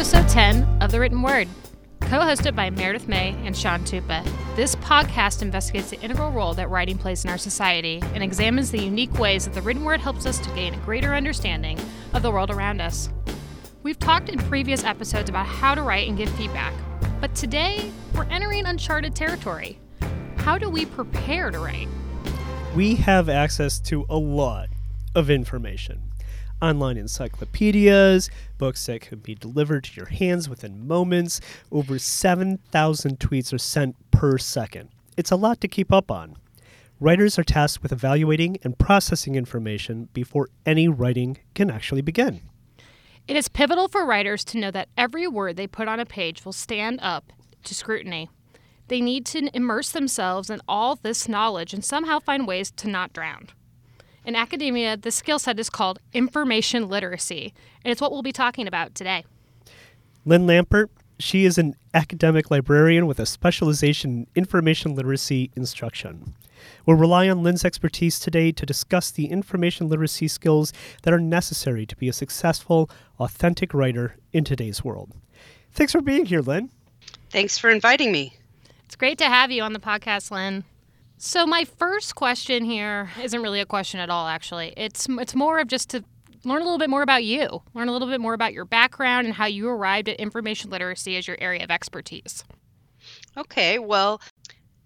episode 10 of The Written Word, co hosted by Meredith May and Sean Tupa. This podcast investigates the integral role that writing plays in our society and examines the unique ways that the written word helps us to gain a greater understanding of the world around us. We've talked in previous episodes about how to write and give feedback, but today we're entering uncharted territory. How do we prepare to write? We have access to a lot of information online encyclopedias, books that can be delivered to your hands within moments. Over 7,000 tweets are sent per second. It's a lot to keep up on. Writers are tasked with evaluating and processing information before any writing can actually begin. It is pivotal for writers to know that every word they put on a page will stand up to scrutiny. They need to immerse themselves in all this knowledge and somehow find ways to not drown. In academia, the skill set is called information literacy, and it's what we'll be talking about today. Lynn Lampert, she is an academic librarian with a specialization in information literacy instruction. We'll rely on Lynn's expertise today to discuss the information literacy skills that are necessary to be a successful, authentic writer in today's world. Thanks for being here, Lynn. Thanks for inviting me. It's great to have you on the podcast, Lynn. So my first question here isn't really a question at all actually. It's it's more of just to learn a little bit more about you. Learn a little bit more about your background and how you arrived at information literacy as your area of expertise. Okay, well,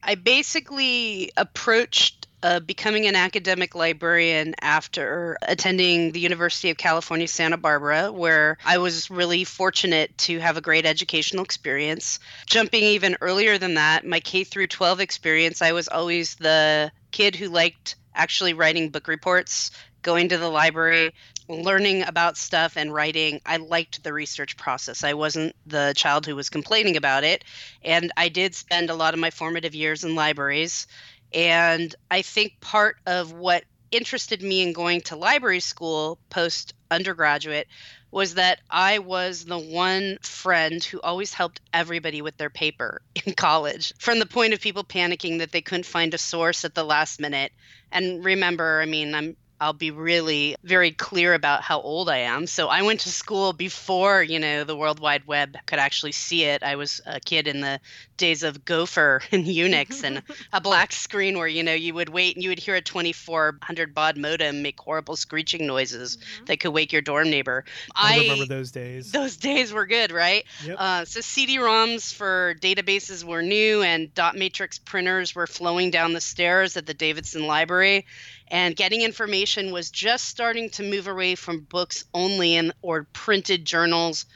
I basically approached uh, becoming an academic librarian after attending the University of California, Santa Barbara, where I was really fortunate to have a great educational experience. Jumping even earlier than that, my K through 12 experience, I was always the kid who liked actually writing book reports, going to the library, learning about stuff and writing. I liked the research process. I wasn't the child who was complaining about it. And I did spend a lot of my formative years in libraries. And I think part of what interested me in going to library school post undergraduate was that I was the one friend who always helped everybody with their paper in college, from the point of people panicking that they couldn't find a source at the last minute. And remember, I mean, I'm I'll be really very clear about how old I am. So I went to school before, you know, the World Wide Web could actually see it. I was a kid in the days of Gopher and Unix and a black screen where, you know, you would wait and you would hear a 2400 baud modem make horrible screeching noises mm-hmm. that could wake your dorm neighbor. I, I, remember those days. Those days were good, right? Yep. Uh, so CD-ROMs for databases were new and dot matrix printers were flowing down the stairs at the Davidson Library and getting information was just starting to move away from books only and or printed journals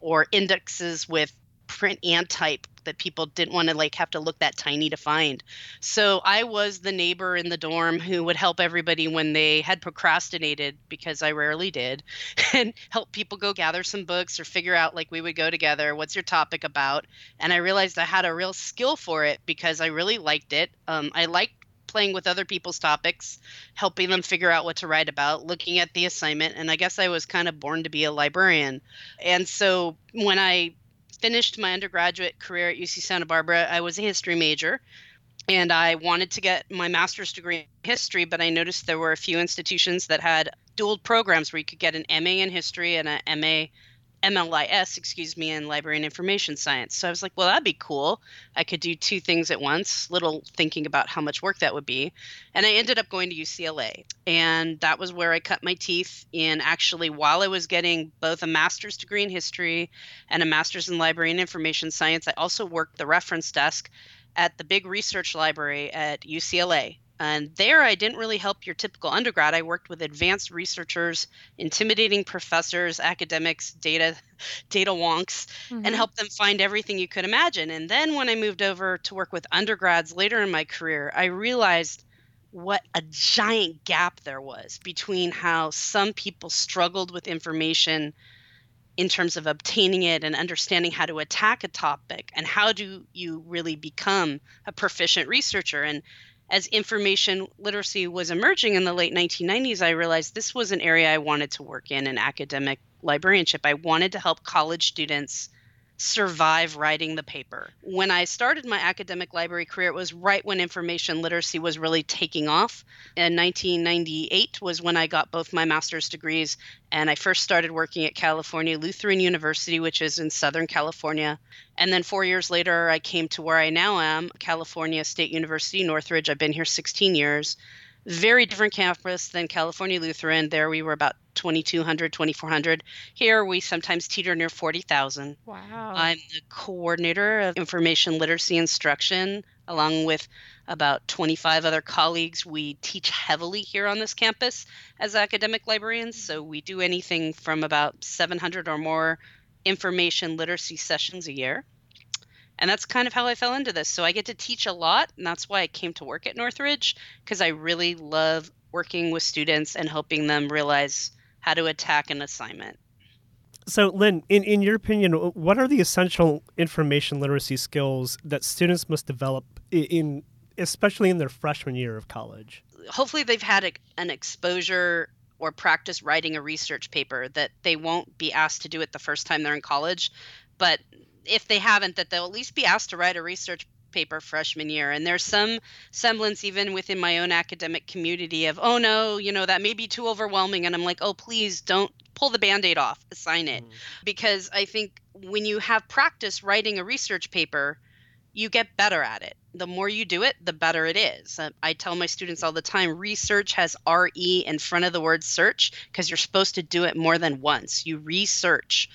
or indexes with print and type that people didn't want to like have to look that tiny to find. So I was the neighbor in the dorm who would help everybody when they had procrastinated because I rarely did and help people go gather some books or figure out like we would go together what's your topic about and I realized I had a real skill for it because I really liked it. Um, I liked playing with other people's topics, helping them figure out what to write about, looking at the assignment. And I guess I was kind of born to be a librarian. And so when I finished my undergraduate career at UC Santa Barbara, I was a history major. And I wanted to get my master's degree in history, but I noticed there were a few institutions that had dual programs where you could get an MA in history and an MA MLIS, excuse me, in library and information science. So I was like, well, that'd be cool. I could do two things at once, little thinking about how much work that would be. And I ended up going to UCLA. And that was where I cut my teeth in actually, while I was getting both a master's degree in history and a master's in library and information science, I also worked the reference desk at the big research library at UCLA. And there, I didn't really help your typical undergrad. I worked with advanced researchers, intimidating professors, academics, data, data wonks, mm-hmm. and helped them find everything you could imagine. And then when I moved over to work with undergrads later in my career, I realized what a giant gap there was between how some people struggled with information in terms of obtaining it and understanding how to attack a topic and how do you really become a proficient researcher and as information literacy was emerging in the late 1990s, I realized this was an area I wanted to work in in academic librarianship. I wanted to help college students survive writing the paper. When I started my academic library career, it was right when information literacy was really taking off. In 1998 was when I got both my master's degrees, and I first started working at California Lutheran University, which is in Southern California. And then four years later, I came to where I now am, California State University, Northridge. I've been here 16 years very different campus than California Lutheran. There we were about 2,200, 2,400. Here we sometimes teeter near 40,000. Wow. I'm the coordinator of information literacy instruction, along with about 25 other colleagues. We teach heavily here on this campus as academic librarians. So we do anything from about 700 or more information literacy sessions a year and that's kind of how I fell into this. So I get to teach a lot, and that's why I came to work at Northridge because I really love working with students and helping them realize how to attack an assignment. So, Lynn, in, in your opinion, what are the essential information literacy skills that students must develop in, especially in their freshman year of college? Hopefully, they've had a, an exposure or practice writing a research paper that they won't be asked to do it the first time they're in college, but if they haven't, that they'll at least be asked to write a research paper freshman year. And there's some semblance, even within my own academic community, of, oh no, you know, that may be too overwhelming. And I'm like, oh, please don't pull the band aid off, assign it. Mm. Because I think when you have practice writing a research paper, you get better at it. The more you do it, the better it is. Uh, I tell my students all the time research has RE in front of the word search because you're supposed to do it more than once. You research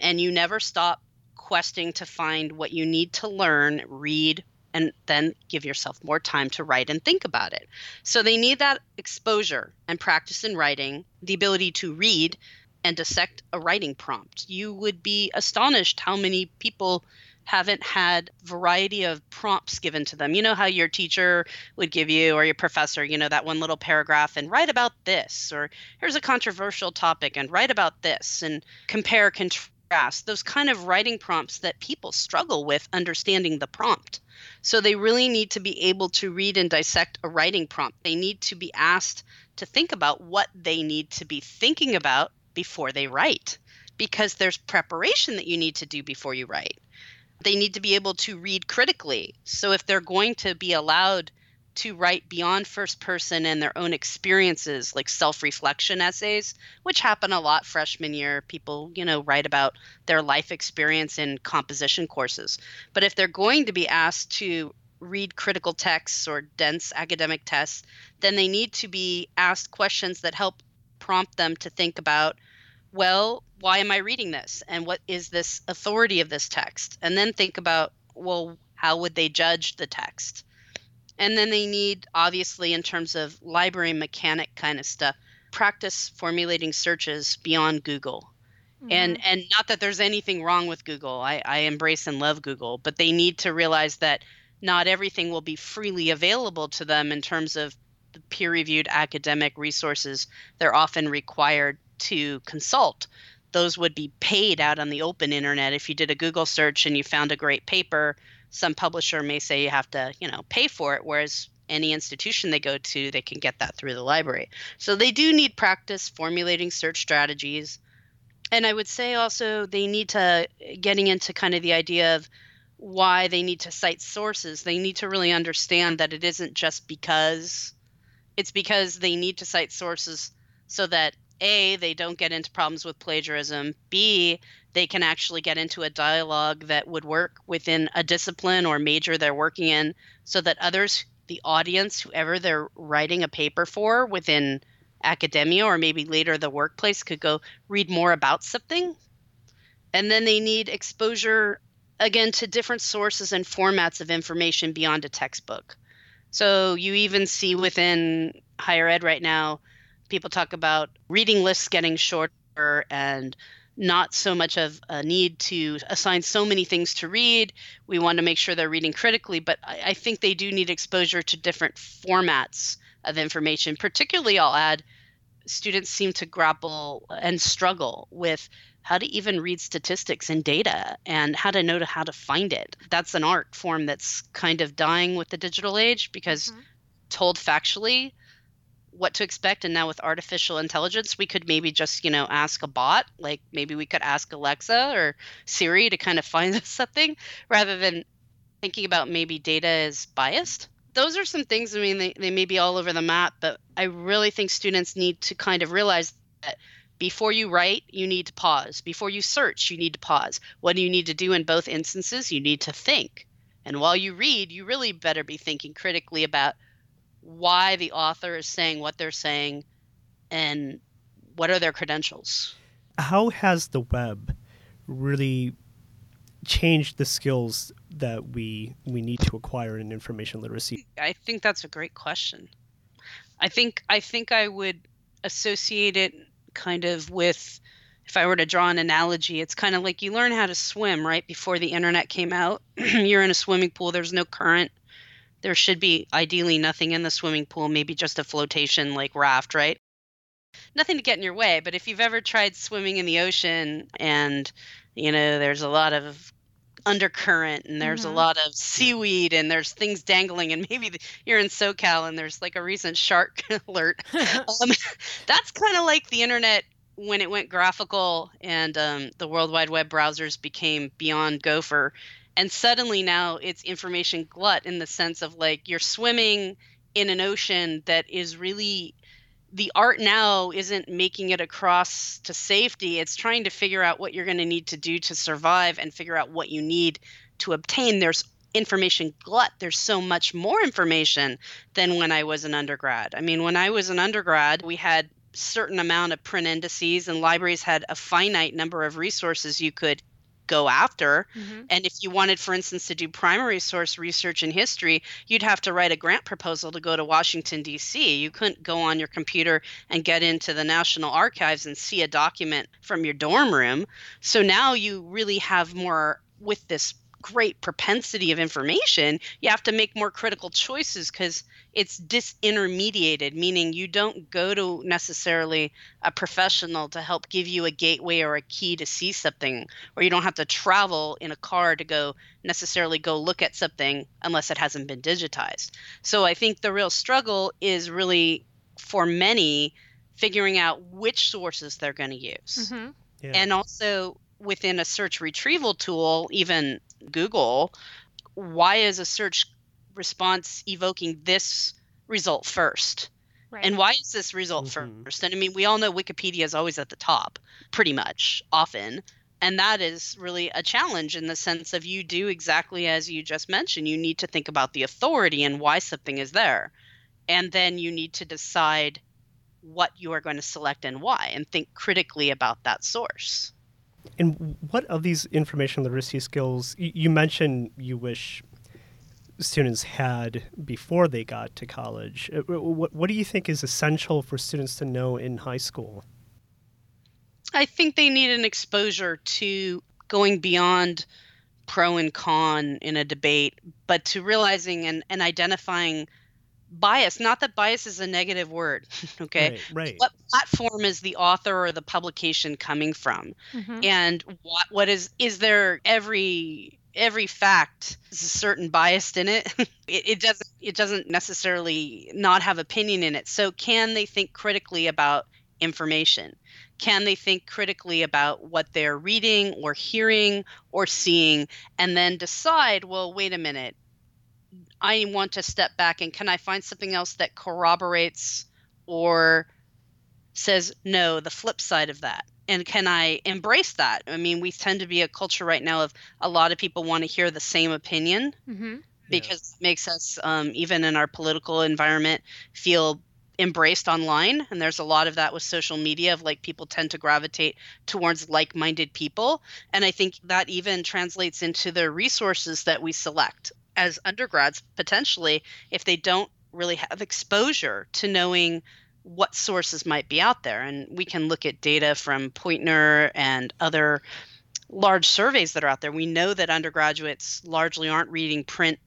and you never stop questing to find what you need to learn, read, and then give yourself more time to write and think about it. So they need that exposure and practice in writing, the ability to read and dissect a writing prompt. You would be astonished how many people haven't had variety of prompts given to them. You know how your teacher would give you or your professor, you know, that one little paragraph and write about this or here's a controversial topic and write about this and compare contrast those kind of writing prompts that people struggle with understanding the prompt. So they really need to be able to read and dissect a writing prompt. They need to be asked to think about what they need to be thinking about before they write, because there's preparation that you need to do before you write. They need to be able to read critically. So if they're going to be allowed to write beyond first person and their own experiences, like self reflection essays, which happen a lot freshman year. People, you know, write about their life experience in composition courses. But if they're going to be asked to read critical texts or dense academic tests, then they need to be asked questions that help prompt them to think about well, why am I reading this? And what is this authority of this text? And then think about, well, how would they judge the text? And then they need, obviously, in terms of library mechanic kind of stuff, practice formulating searches beyond Google. Mm-hmm. And and not that there's anything wrong with Google. I, I embrace and love Google, but they need to realize that not everything will be freely available to them in terms of the peer reviewed academic resources they're often required to consult. Those would be paid out on the open internet. If you did a Google search and you found a great paper, some publisher may say you have to, you know, pay for it, whereas any institution they go to, they can get that through the library. So they do need practice formulating search strategies. And I would say also they need to getting into kind of the idea of why they need to cite sources. They need to really understand that it isn't just because it's because they need to cite sources so that a they don't get into problems with plagiarism b they can actually get into a dialogue that would work within a discipline or major they're working in so that others the audience whoever they're writing a paper for within academia or maybe later the workplace could go read more about something. And then they need exposure again to different sources and formats of information beyond a textbook. So you even see within higher ed right now people talk about reading lists getting shorter and not so much of a need to assign so many things to read. We want to make sure they're reading critically, but I, I, think they do need exposure to different formats of information. Particularly, I'll add, students seem to grapple and struggle with how to even read statistics and data and how to know how to find it. That's an art form that's kind of dying with the digital age because, mm-hmm. told factually, what to expect and now with artificial intelligence we could maybe just you know ask a bot like maybe we could ask alexa or siri to kind of find us something rather than thinking about maybe data is biased. Those are some things i mean they, they may be all over the map but i really think students need to kind of realize that before you write you need to pause. Before you search you need to pause. What do you need to do in both instances? You need to think. And while you read you really better be thinking critically about why the author is saying what they're saying and what are their credentials. How has the web really changed the skills that we we need to acquire in information literacy? I think that's a great question. I think I think I would associate it kind of with if I were to draw an analogy, it's kind of like you learn how to swim right before the internet came out. You're in a swimming pool, there's no current there should be ideally nothing in the swimming pool, maybe just a flotation like raft, right? Nothing to get in your way, but if you've ever tried swimming in the ocean and, you know, there's a lot of undercurrent and there's mm-hmm. a lot of seaweed and there's things dangling and maybe you're in SoCal and there's like a recent shark alert. um, that's kind of like the internet when it went graphical and um, the World Wide Web browsers became beyond Gopher and suddenly now it's information glut in the sense of like you're swimming in an ocean that is really the art now isn't making it across to safety. It's trying to figure out what you're going to need to do to survive and figure out what you need to obtain. There's information glut. There's so much more information than when i was an undergrad. I mean when i was an undergrad we had certain amount of print indices and libraries had a finite number of resources you could go after. Mm-hmm. And if you wanted, for instance, to do primary source research in history, you'd have to write a grant proposal to go to Washington, D.C. You couldn't go on your computer and get into the National Archives and see a document from your dorm room. So now you really have more with this great propensity of information, you have to make more critical choices because it's disintermediated, meaning you don't go to necessarily a professional to help give you a gateway or a key to see something, or you don't have to travel in a car to go necessarily go look at something unless it hasn't been digitized. So I think the real struggle is really for many figuring out which sources they're going to use. Mm-hmm. Yeah. And also within a search retrieval tool, even Google, why is a search response evoking this result first? Right. And why is this result mm-hmm. first? And I mean, we all know Wikipedia is always at the top, pretty much, often. And that is really a challenge in the sense of you do exactly as you just mentioned. You need to think about the authority and why something is there. And then you need to decide what you are going to select and why, and think critically about that source. And what of these information literacy skills you mentioned you wish students had before they got to college? Uh, what, what do you think is essential for students to know in high school? I think they need an exposure to going beyond pro and con in a debate, but to realizing and, and identifying bias not that bias is a negative word okay? Right, right, what platform is the author or the publication coming from? Mm-hmm. and what what is is there every every fact is a certain bias in it. it it doesn't it doesn't necessarily not have opinion in it. So can they think critically about information? Can they think critically about what they're reading or hearing or seeing and then decide well wait a minute I want to step back and can I find something else that corroborates or says no, the flip side of that? And can I embrace that? I mean, we tend to be a culture right now of a lot of people want to hear the same opinion mm-hmm. because it makes us, um, even in our political environment, feel embraced online and there's a lot of that with social media of like people tend to gravitate towards like-minded people and i think that even translates into the resources that we select as undergrads potentially if they don't really have exposure to knowing what sources might be out there. And we can look at data from Poynter and other large surveys that are out there. We know that undergraduates largely aren't reading print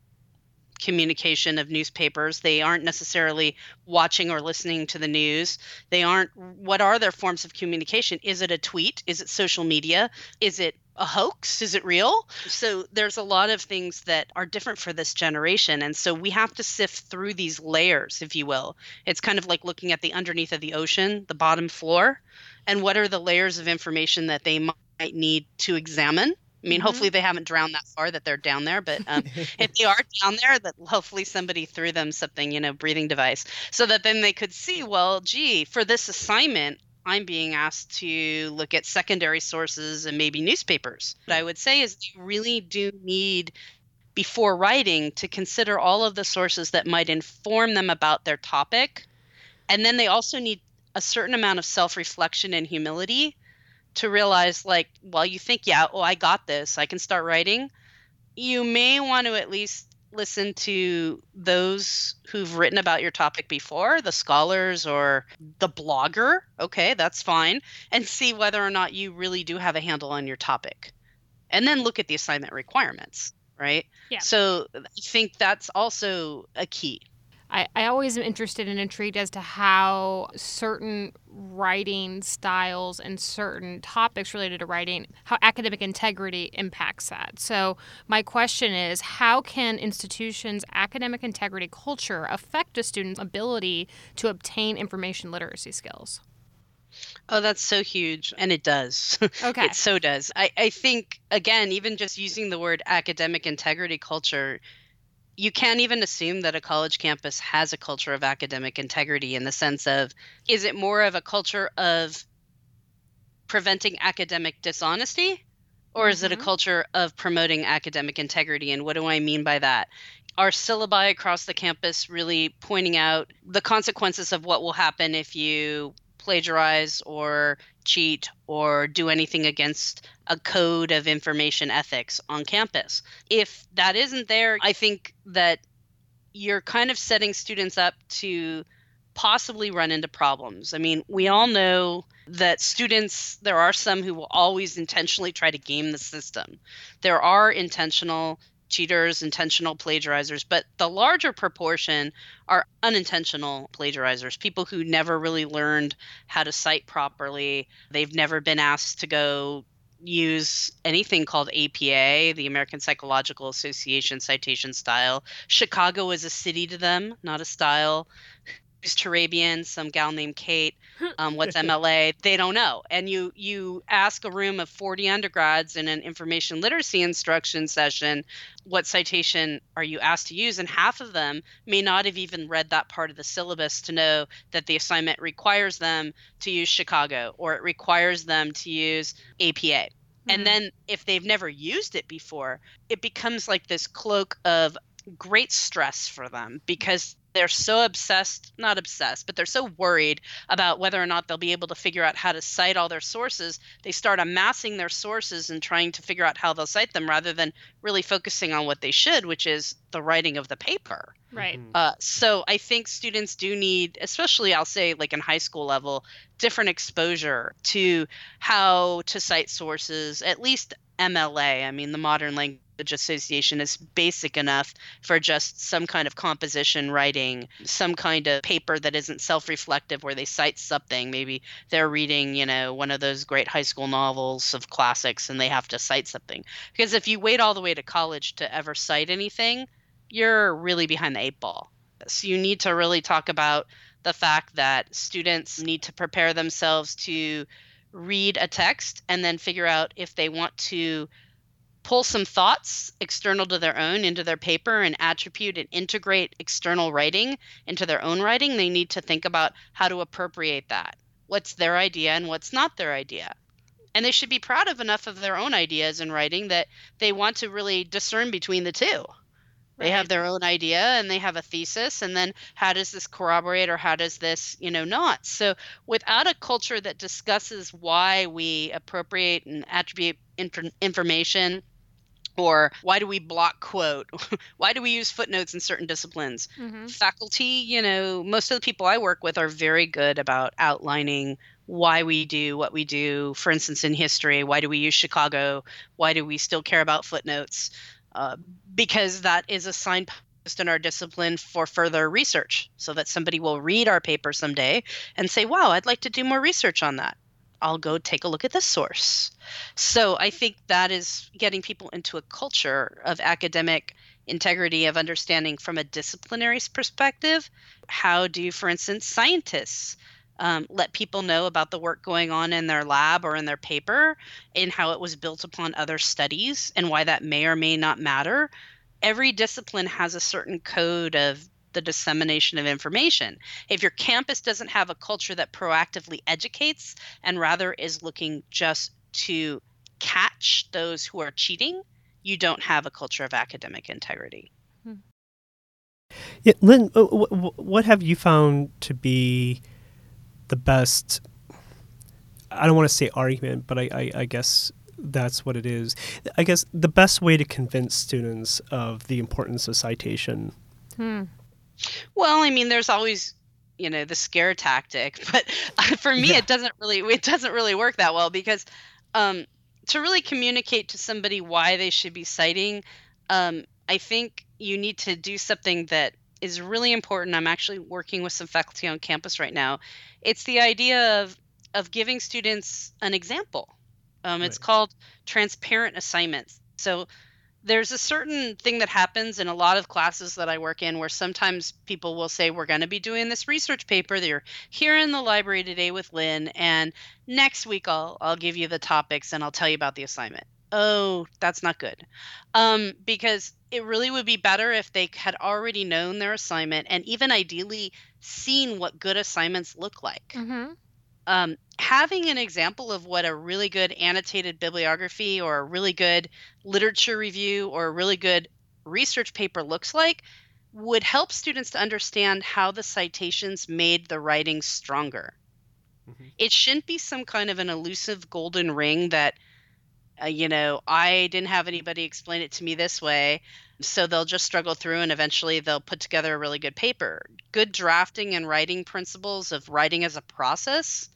communication of newspapers. They aren't necessarily watching or listening to the news. They aren't, what are their forms of communication? Is it a tweet? Is it social media? Is it a hoax? Is it real? So there's a lot of things that are different for this generation. And so we have to sift through these layers, if you will. It's kind of like looking at the underneath of the ocean, the bottom floor, and what are the layers of information that they might need to examine. I mean, mm-hmm. hopefully they haven't drowned that far that they're down there, but um, if they are down there, that hopefully somebody threw them something, you know, breathing device, so that then they could see, well, gee, for this assignment, I'm being asked to look at secondary sources and maybe newspapers. What I would say is you really do need before writing to consider all of the sources that might inform them about their topic. And then they also need a certain amount of self-reflection and humility to realize like while you think yeah oh i got this i can start writing you may want to at least listen to those who've written about your topic before, the scholars or the blogger. Okay, that's fine. And see whether or not you really do have a handle on your topic. And then look at the assignment requirements, right? Yeah. So I think that's also a key. I, I always am interested and intrigued as to how certain writing styles and certain topics related to writing, how academic integrity impacts that. So, my question is how can institutions' academic integrity culture affect a student's ability to obtain information literacy skills? Oh, that's so huge. And it does. Okay. it so does. I, I think, again, even just using the word academic integrity culture you can't even assume that a college campus has a culture of academic integrity in the sense of is it more of a culture of preventing academic dishonesty or is mm-hmm. it a mm-hmm. culture of promoting academic integrity and what do i mean by that are syllabi across the campus really pointing out the consequences of what will happen if you plagiarize or cheat or do anything against a code of information ethics on campus. If that isn't there, I think that you're kind of setting students up to possibly run into problems. I mean, we all know that students, there are some who will always intentionally try to game the system. There are intentional cheaters, intentional plagiarizers, but the larger proportion are unintentional plagiarizers, people who never really learned how to cite properly. They've never been asked to go use anything called APA, the American Psychological Association citation style. Chicago is a city to them, not a style. Who's Turabian, some gal named Kate. Um, what's MLA? They don't know. And you you ask a room of 40 undergrads in an information literacy instruction session, what citation are you asked to use? And half of them may not have even read that part of the syllabus to know that the assignment requires them to use Chicago or it requires them to use APA. Mm-hmm. And then if they've never used it before, it becomes like this cloak of great stress for them because they're so obsessed not obsessed but they're so worried about whether or not they'll be able to figure out how to cite all their sources they start amassing their sources and trying to figure out how they'll cite them rather than really focusing on what they should which is the writing of the paper right mm-hmm. uh, so i think students do need especially i'll say like in high school level different exposure to how to cite sources at least mla i mean the modern language association is basic enough for just some kind of composition writing, some kind of paper that isn't self reflective where they cite something. Maybe they're reading, you know, one of those great high school novels of classics and they have to cite something. Because if you wait all the way to college to ever cite anything, you're really behind the eight ball. So you need to really talk about the fact that students need to prepare themselves to read a text and then figure out if they want to pull some thoughts external to their own into their paper and attribute and integrate external writing into their own writing, they need to think about how to appropriate that. What's their idea and what's not their idea. And they should be proud of enough of their own ideas in writing that they want to really discern between the two. Right. They have their own idea and they have a thesis, and then how does this corroborate or how does this, you know, not? So, without a culture that discusses why we appropriate and attribute inf- information or why do we block quote? Why do we use footnotes in certain disciplines? Mm-hmm. faculty you know most of the people i work with are very good about outlining why we do what we do. For instance in history why do we use chicago? Why do we still care about footnotes? Uh, because that is a signpost in our discipline for further research so that somebody will read our paper someday and say wow i'd like to do more research on that I'll go take a look at the source. So I think that is getting people into a culture of academic integrity of understanding from a disciplinary perspective. How do, for instance, scientists um, let people know about the work going on in their lab or in their paper and how it was built upon other studies and why that may or may not matter? Every discipline has a certain code of the dissemination of information. If your campus doesn't have a culture that proactively educates and rather is looking just to catch those who are cheating, you don't have a culture of academic integrity. Hmm. Yeah, Lynn, uh, what have you found to be the best? I don't want to say argument, but I, I, I guess that's what it is. I guess the best way to convince students of the importance of citation. Hmm. Well, I mean, there's always you know the scare tactic, but for me, yeah. it doesn't really it doesn't really work that well because um, to really communicate to somebody why they should be citing, um, I think you need to do something that is really important. I'm actually working with some faculty on campus right now. It's the idea of of giving students an example. Um, it's called transparent assignments. So there's a certain thing that happens in a lot of classes that I work in where sometimes people will say, We're going to be doing this research paper. They're here in the library today with Lynn, and next week I'll, I'll give you the topics and I'll tell you about the assignment. Oh, that's not good. Um, because it really would be better if they had already known their assignment and even ideally seen what good assignments look like. Mm-hmm um, having an example of what a really good annotated bibliography or a really good literature review or a really good research paper looks like would help students to understand how the citations made the writing stronger. Mm-hmm. It shouldn't be some kind of an elusive golden ring that, uh, you know, I didn't have anybody explain it to me this way. So they'll just struggle through and eventually they'll put together a really good paper. Good drafting and writing principles of writing as a process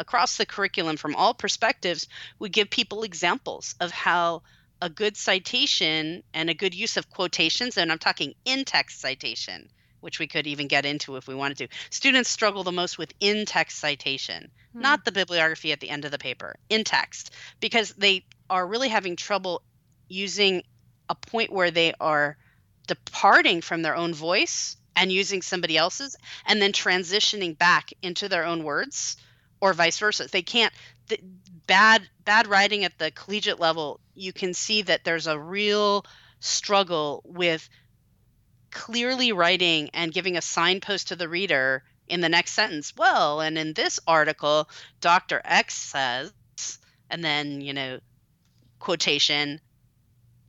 across the curriculum from all perspectives would give people examples of how a good citation and a good use of quotations, and I'm talking in text citation, which we could even get into if we wanted to. Students struggle the most with in text citation, hmm. not the bibliography at the end of the paper, in text, because they are really having trouble using a point where they are departing from their own voice and using somebody else's and then transitioning back into their own words or vice versa. They can't the, bad bad writing at the collegiate level. You can see that there's a real struggle with clearly writing and giving a signpost to the reader in the next sentence. Well, and in this article, Dr. X says, and then, you know, quotation,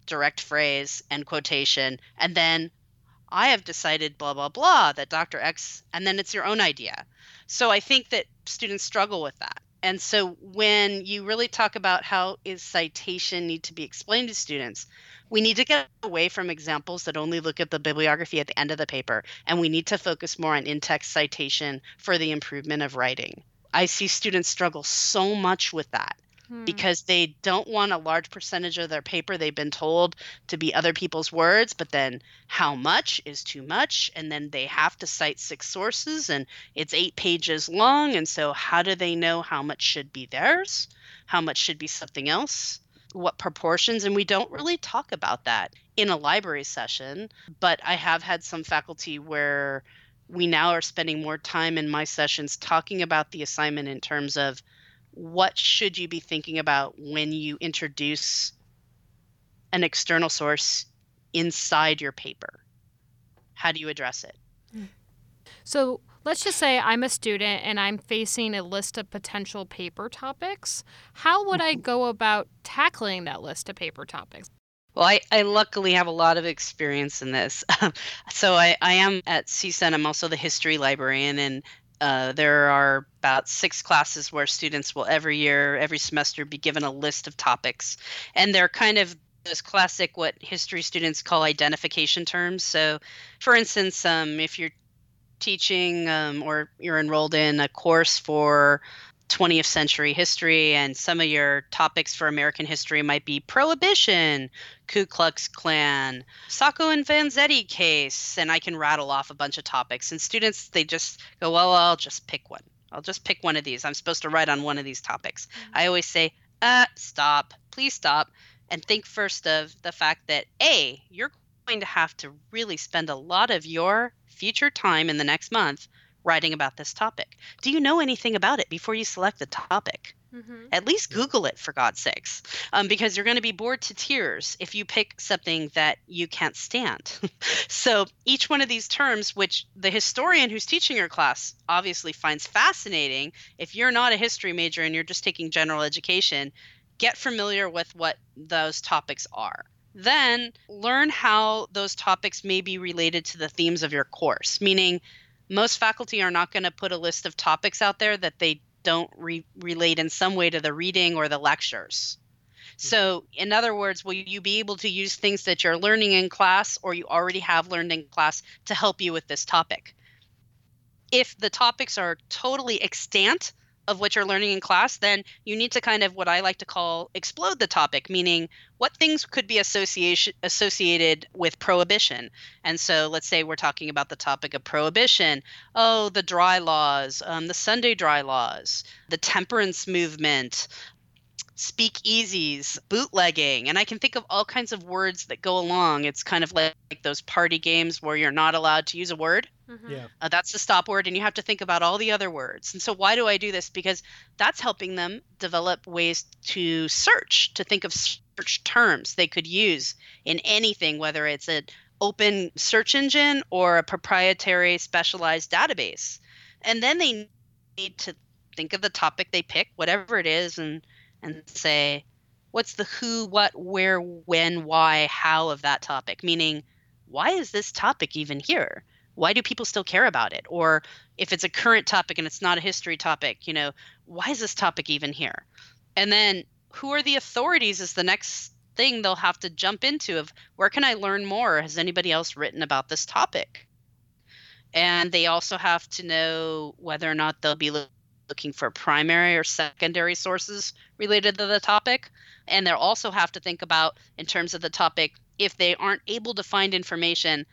direct phrase, and quotation, and then I have decided blah, blah, blah, that Dr. X, and then it's your own idea. So I think that students struggle with that. And so when you really talk about how is citation need to be explained to students, we need to get away from examples that only look at the bibliography at the end of the paper and we need to focus more on in-text citation for the improvement of writing. I see students struggle so much with that hmm. because they don't want a large percentage of their paper they've been told to be other people's words, but then how much is too much? And then they have to cite six sources and it's eight pages long. And so, how do they know how much should be theirs? How much should be something else? What proportions? And we don't really talk about that in a library session, but I have had some faculty where we now are spending more time in my sessions talking about the assignment in terms of what should you be thinking about when you introduce an external source inside your paper? How do you address it? So let's just say I'm a student and I'm facing a list of potential paper topics. How would I mm-hmm. go about tackling that list of paper topics? Well, I, I luckily have a lot of experience in this. so I, I am at CSUN. I'm also the history librarian, and uh, there are about six classes where students will every year, every semester, be given a list of topics, and they're kind of those classic what history students call identification terms. So, for instance, um, if you're teaching um, or you're enrolled in a course for 20th century history, and some of your topics for American history might be Prohibition, Ku Klux Klan, Sacco and Vanzetti case, and I can rattle off a bunch of topics. And students, they just go, well, I'll just pick one. I'll just pick one of these. I'm supposed to write on one of these topics. Mm-hmm. I always say, uh, stop, please stop, and think first of the fact that A, you're going to have to really spend a lot of your future time in the next month writing about this topic. Do you know anything about it before you select the topic? Mm-hmm. At least Google it for God's sakes, um, because you're going to be bored to tears if you pick something that you can't stand. so each one of these terms, which the historian who's teaching your class obviously finds fascinating, if you're not a history major and you're just taking general education, get familiar with what those topics are. Then learn how those topics may be related to the themes of your course, meaning most faculty are not going to put a list of topics out there that they don't re- relate in some way to the reading or the lectures. Hmm. So, in other words, will you be able to use things that you're learning in class or you already have learned in class to help you with this topic? If the topics are totally extant, of what you're learning in class, then you need to kind of what I like to call explode the topic, meaning what things could be association associated with prohibition. And so let's say we're talking about the topic of prohibition. Oh, the dry laws, um, the Sunday dry laws, the temperance movement, speakeasies, bootlegging, and I can think of all kinds of words that go along. It's kind of like, like those party games where you're not allowed to use a word. Mm-hmm. Yeah. Uh, that's the stop word, and you have to think about all the other words. And so, why do I do this? Because that's helping them develop ways to search, to think of search terms they could use in anything, whether it's an open search engine or a proprietary specialized database. And then they need to think of the topic they pick, whatever it is, and and say, what's the who, what, where, when, why, how of that topic? Meaning, why is this topic even here? Why do people still care about it? Or if it's a current topic and it's not a history topic, you know, why is this topic even here? And then who are the authorities is the next thing they'll have to jump into of where can I learn more? Has anybody else written about this topic? And they also have to know whether or not they'll be looking for primary or secondary sources related to the topic. And they'll also have to think about, in terms of the topic, if they aren't able to find information,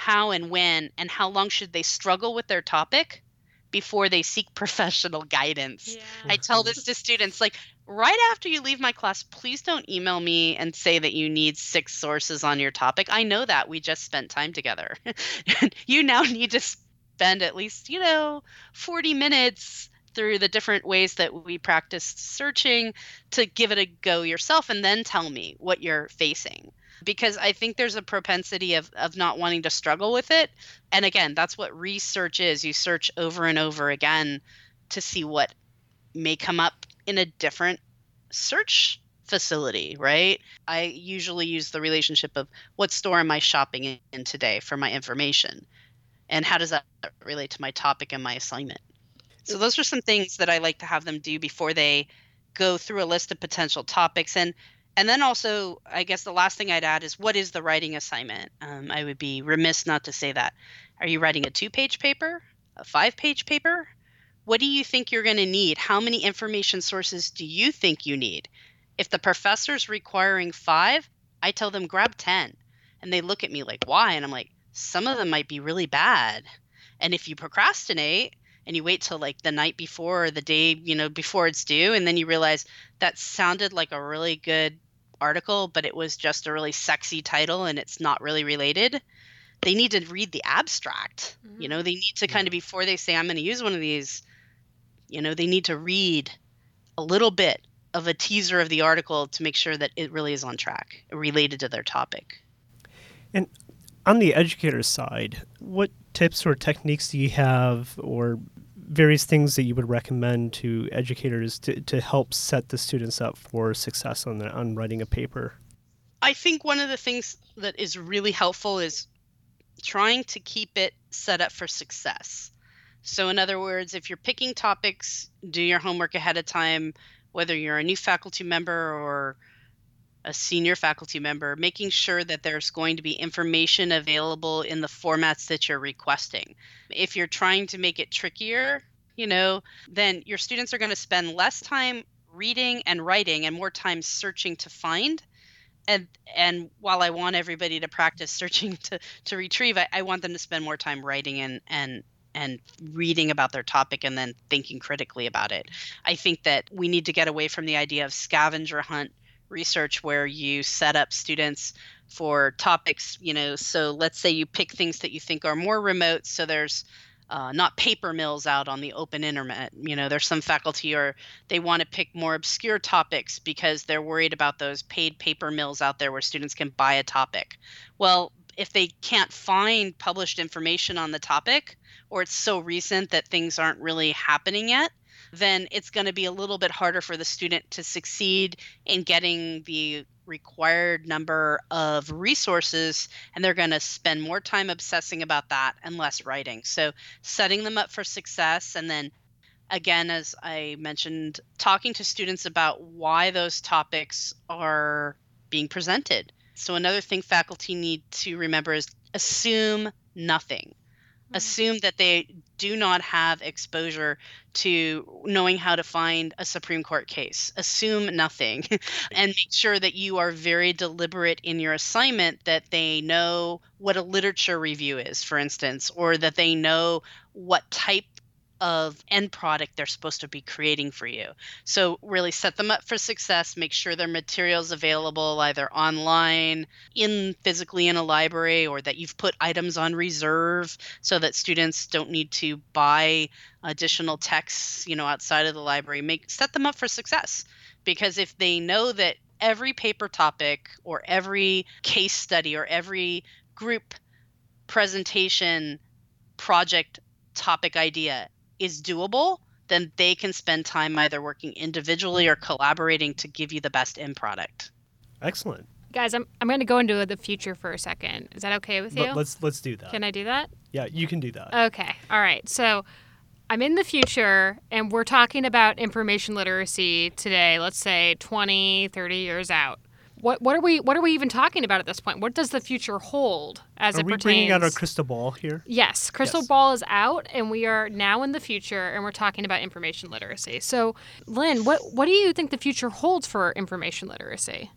how and when and how long should they struggle with their topic before they seek professional guidance. Yeah. I tell this to students like right after you leave my class, please don't email me and say that you need six sources on your topic. I know that we just spent time together. you now need to spend at least, you know, 40 minutes through the different ways that we practice searching to give it a go yourself and then tell me what you're facing because i think there's a propensity of, of not wanting to struggle with it. And again that's what research is. You search over and over again to see what may come up in a different search facility right? I usually use the relationship of what store am i shopping in today for my information? And how does that relate to my topic and my assignment? So those are some things that I like to have them do before they go through a list of potential topics. And and then also I guess the last thing I'd add is what is the writing assignment? Um, I would be remiss not to say that. Are you writing a two-page paper? A five-page paper? What do you think you're going to need? How many information sources do you think you need? If the professor's requiring five, I tell them grab 10. And they look at me like, why? And I'm like, some of them might be really bad. And if you procrastinate, and you wait till like the night before or the day you know before it's due and then you realize that sounded like a really good article but it was just a really sexy title and it's not really related they need to read the abstract mm-hmm. you know they need to kind of before they say i'm going to use one of these you know they need to read a little bit of a teaser of the article to make sure that it really is on track related to their topic and on the educator side, what tips or techniques do you have, or various things that you would recommend to educators to, to help set the students up for success on, on writing a paper? I think one of the things that is really helpful is trying to keep it set up for success. So, in other words, if you're picking topics, do your homework ahead of time, whether you're a new faculty member or a senior faculty member, making sure that there's going to be information available in the formats that you're requesting. If you're trying to make it trickier, you know, then your students are going to spend less time reading and writing and more time searching to find. And and while I want everybody to practice searching to, to retrieve, I, I want them to spend more time writing and, and and reading about their topic and then thinking critically about it. I think that we need to get away from the idea of scavenger hunt research where you set up students for topics, you know, so let's say you pick things that you think are more remote so there's uh, not paper mills out on the open internet. You know, there's some faculty or they want to pick more obscure topics because they're worried about those paid paper mills out there where students can buy a topic. Well, if they can't find published information on the topic or it's so recent that things aren't really happening yet, then it's going to be a little bit harder for the student to succeed in getting the required number of resources and they're going to spend more time obsessing about that and less writing. So setting them up for success and then again as I mentioned talking to students about why those topics are being presented. So another thing faculty need to remember is assume nothing. Mm-hmm. Assume that they do not have exposure to knowing how to find a Supreme Court case. Assume nothing and make sure that you are very deliberate in your assignment that they know what a literature review is, for instance, or that they know what type of end product they're supposed to be creating for you. So really set them up for success, make sure their materials available either online, in physically in a library or that you've put items on reserve so that students don't need to buy additional texts, you know, outside of the library. Make set them up for success because if they know that every paper topic or every case study or every group presentation project topic idea is doable, then they can spend time either working individually or collaborating to give you the best end product. Excellent. Guys, I'm, I'm going to go into the future for a second. Is that okay with you? Let, let's let's do that. Can I do that? Yeah, you can do that. Okay. All right. So I'm in the future and we're talking about information literacy today, let's say 20, 30 years out what what are we what are we even talking about at this point? What does the future hold as are it we pertains? bringing out our crystal ball here? Yes, crystal Yes. ball is out, and we are now in the future, and we're talking about information literacy. So, Lynn, what what do you think the future holds for information literacy?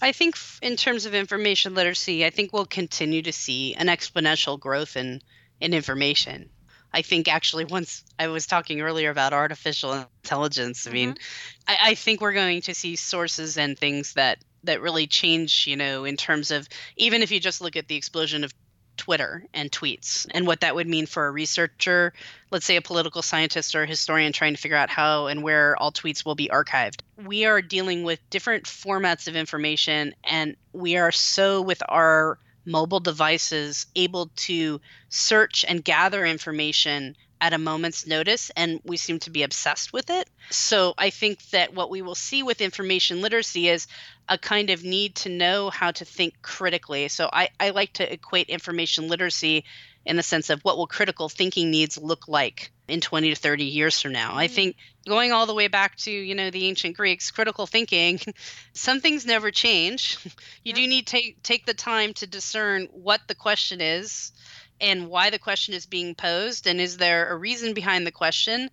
I think in terms of information literacy, I think we'll continue to see an exponential growth in in information. I think actually once I was talking earlier about artificial intelligence, I mean, mm-hmm. I, I think we're going to see sources and things that that really change, you know, in terms of even if you just look at the explosion of Twitter and tweets and what that would mean for a researcher, let's say a political scientist or a historian trying to figure out how and where all tweets will be archived. We are dealing with different formats of information and we are so with our mobile devices able to search and gather information at a moment's notice and we seem to be obsessed with it. So I think that what we will see with information literacy is a kind of need to know how to think critically. So I, I like to equate information literacy in the sense of what will critical thinking needs look like in 20 to 30 years from now. I mm. think going all the way back to, you know, the ancient Greeks, critical thinking, some things never change. You do need to take, take the time to discern what the question is and why the question is being posed and is there a reason behind the question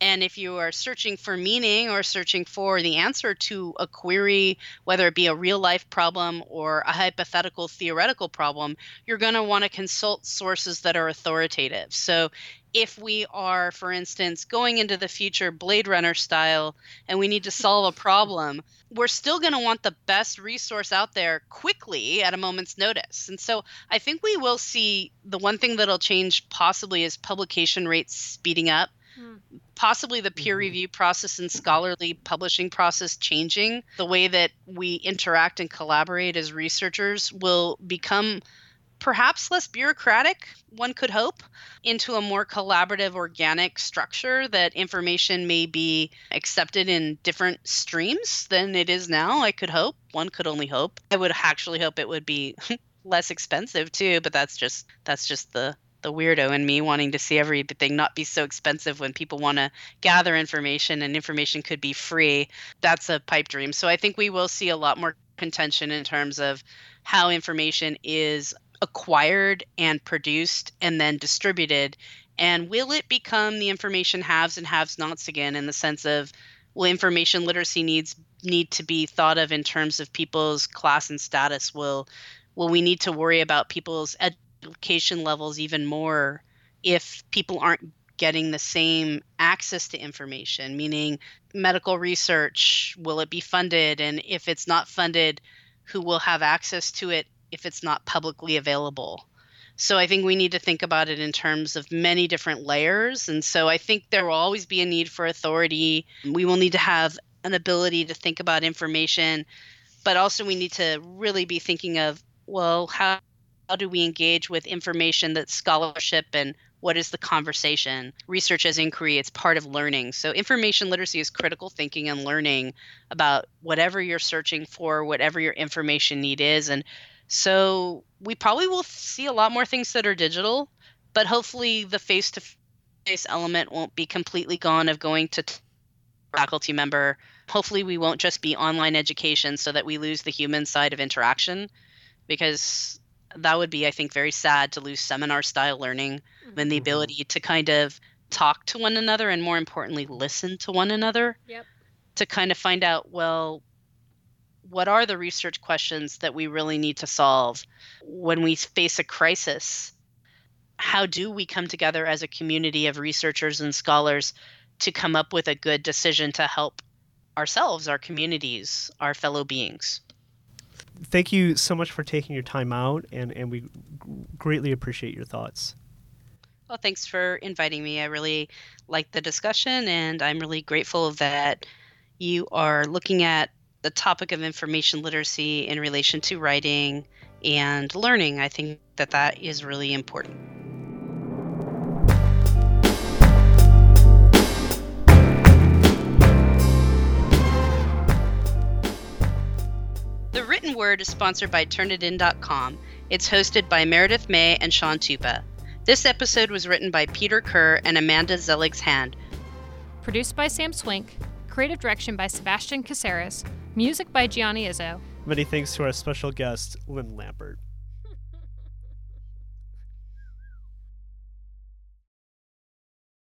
and if you are searching for meaning or searching for the answer to a query, whether it be a real life problem or a hypothetical theoretical problem, you're going to want to consult sources that are authoritative. So if we are, for instance, going into the future Blade Runner style and we need to solve a problem, we're still going to want the best resource out there quickly at a moment's notice. And so I think we will see the one thing that'll change possibly is publication rates speeding up possibly the peer Mhm. review process and scholarly publishing process changing. The way that we interact and collaborate as researchers will become perhaps less bureaucratic, one could hope, into a more collaborative, organic structure that information may be accepted in different streams than it is now. I could hope. One could only hope. I would actually hope it would be less expensive too, but that's just that's just the the weirdo in me wanting to see everything not be so expensive when people want to gather information and information could be free. That's a pipe dream. So I think we will see a lot more contention in terms of how information is acquired and produced and then distributed. And will it become the information haves and haves nots again in the sense of will information literacy needs need to be thought of in terms of people's class and status? Will will we need to worry about people's education levels even more if people aren't getting the same access to information, meaning medical research, will it be funded? And if it's not funded, who will have access to it if it's not publicly available? So I think we need to think about it in terms of many different layers. And so I think there will always be a need for authority. We will need to have an ability to think about information, but also we need to really be thinking of, well, how, how do we engage with information that's scholarship and what is the conversation research as inquiry it's part of learning so information literacy is critical thinking and learning about whatever you're searching for whatever your information need is and so we probably will see a lot more things that are digital, but hopefully the face to face element won't be completely gone of going to t- faculty member. Hopefully we won't just be online education so that we lose the human side of interaction because that would be I think very sad to lose seminar style learning and the mm-hmm. ability to kind of talk to one another and more importantly listen to one another. Yep. To kind of find out well what are the research questions that we really need to solve when we face a crisis? How do we come together as a community of researchers and scholars to come up with a good decision to help ourselves, our communities, our fellow beings? Thank you so much for taking your time out, and, and we greatly appreciate your thoughts. Well, thanks for inviting me. I really liked the discussion, and I'm really grateful that you are looking at the topic of information literacy in relation to writing and learning. I think that that is really important. The Written Word is sponsored by Turnitin.com. It's hosted by Meredith May and Sean Tupa. This episode was written by Peter Kerr and Amanda Zeligs Hand. Produced by Sam Swink. Creative direction by Sebastian Caceres. Music by Gianni Izzo. Many thanks to our special guest, Lynn Lampert.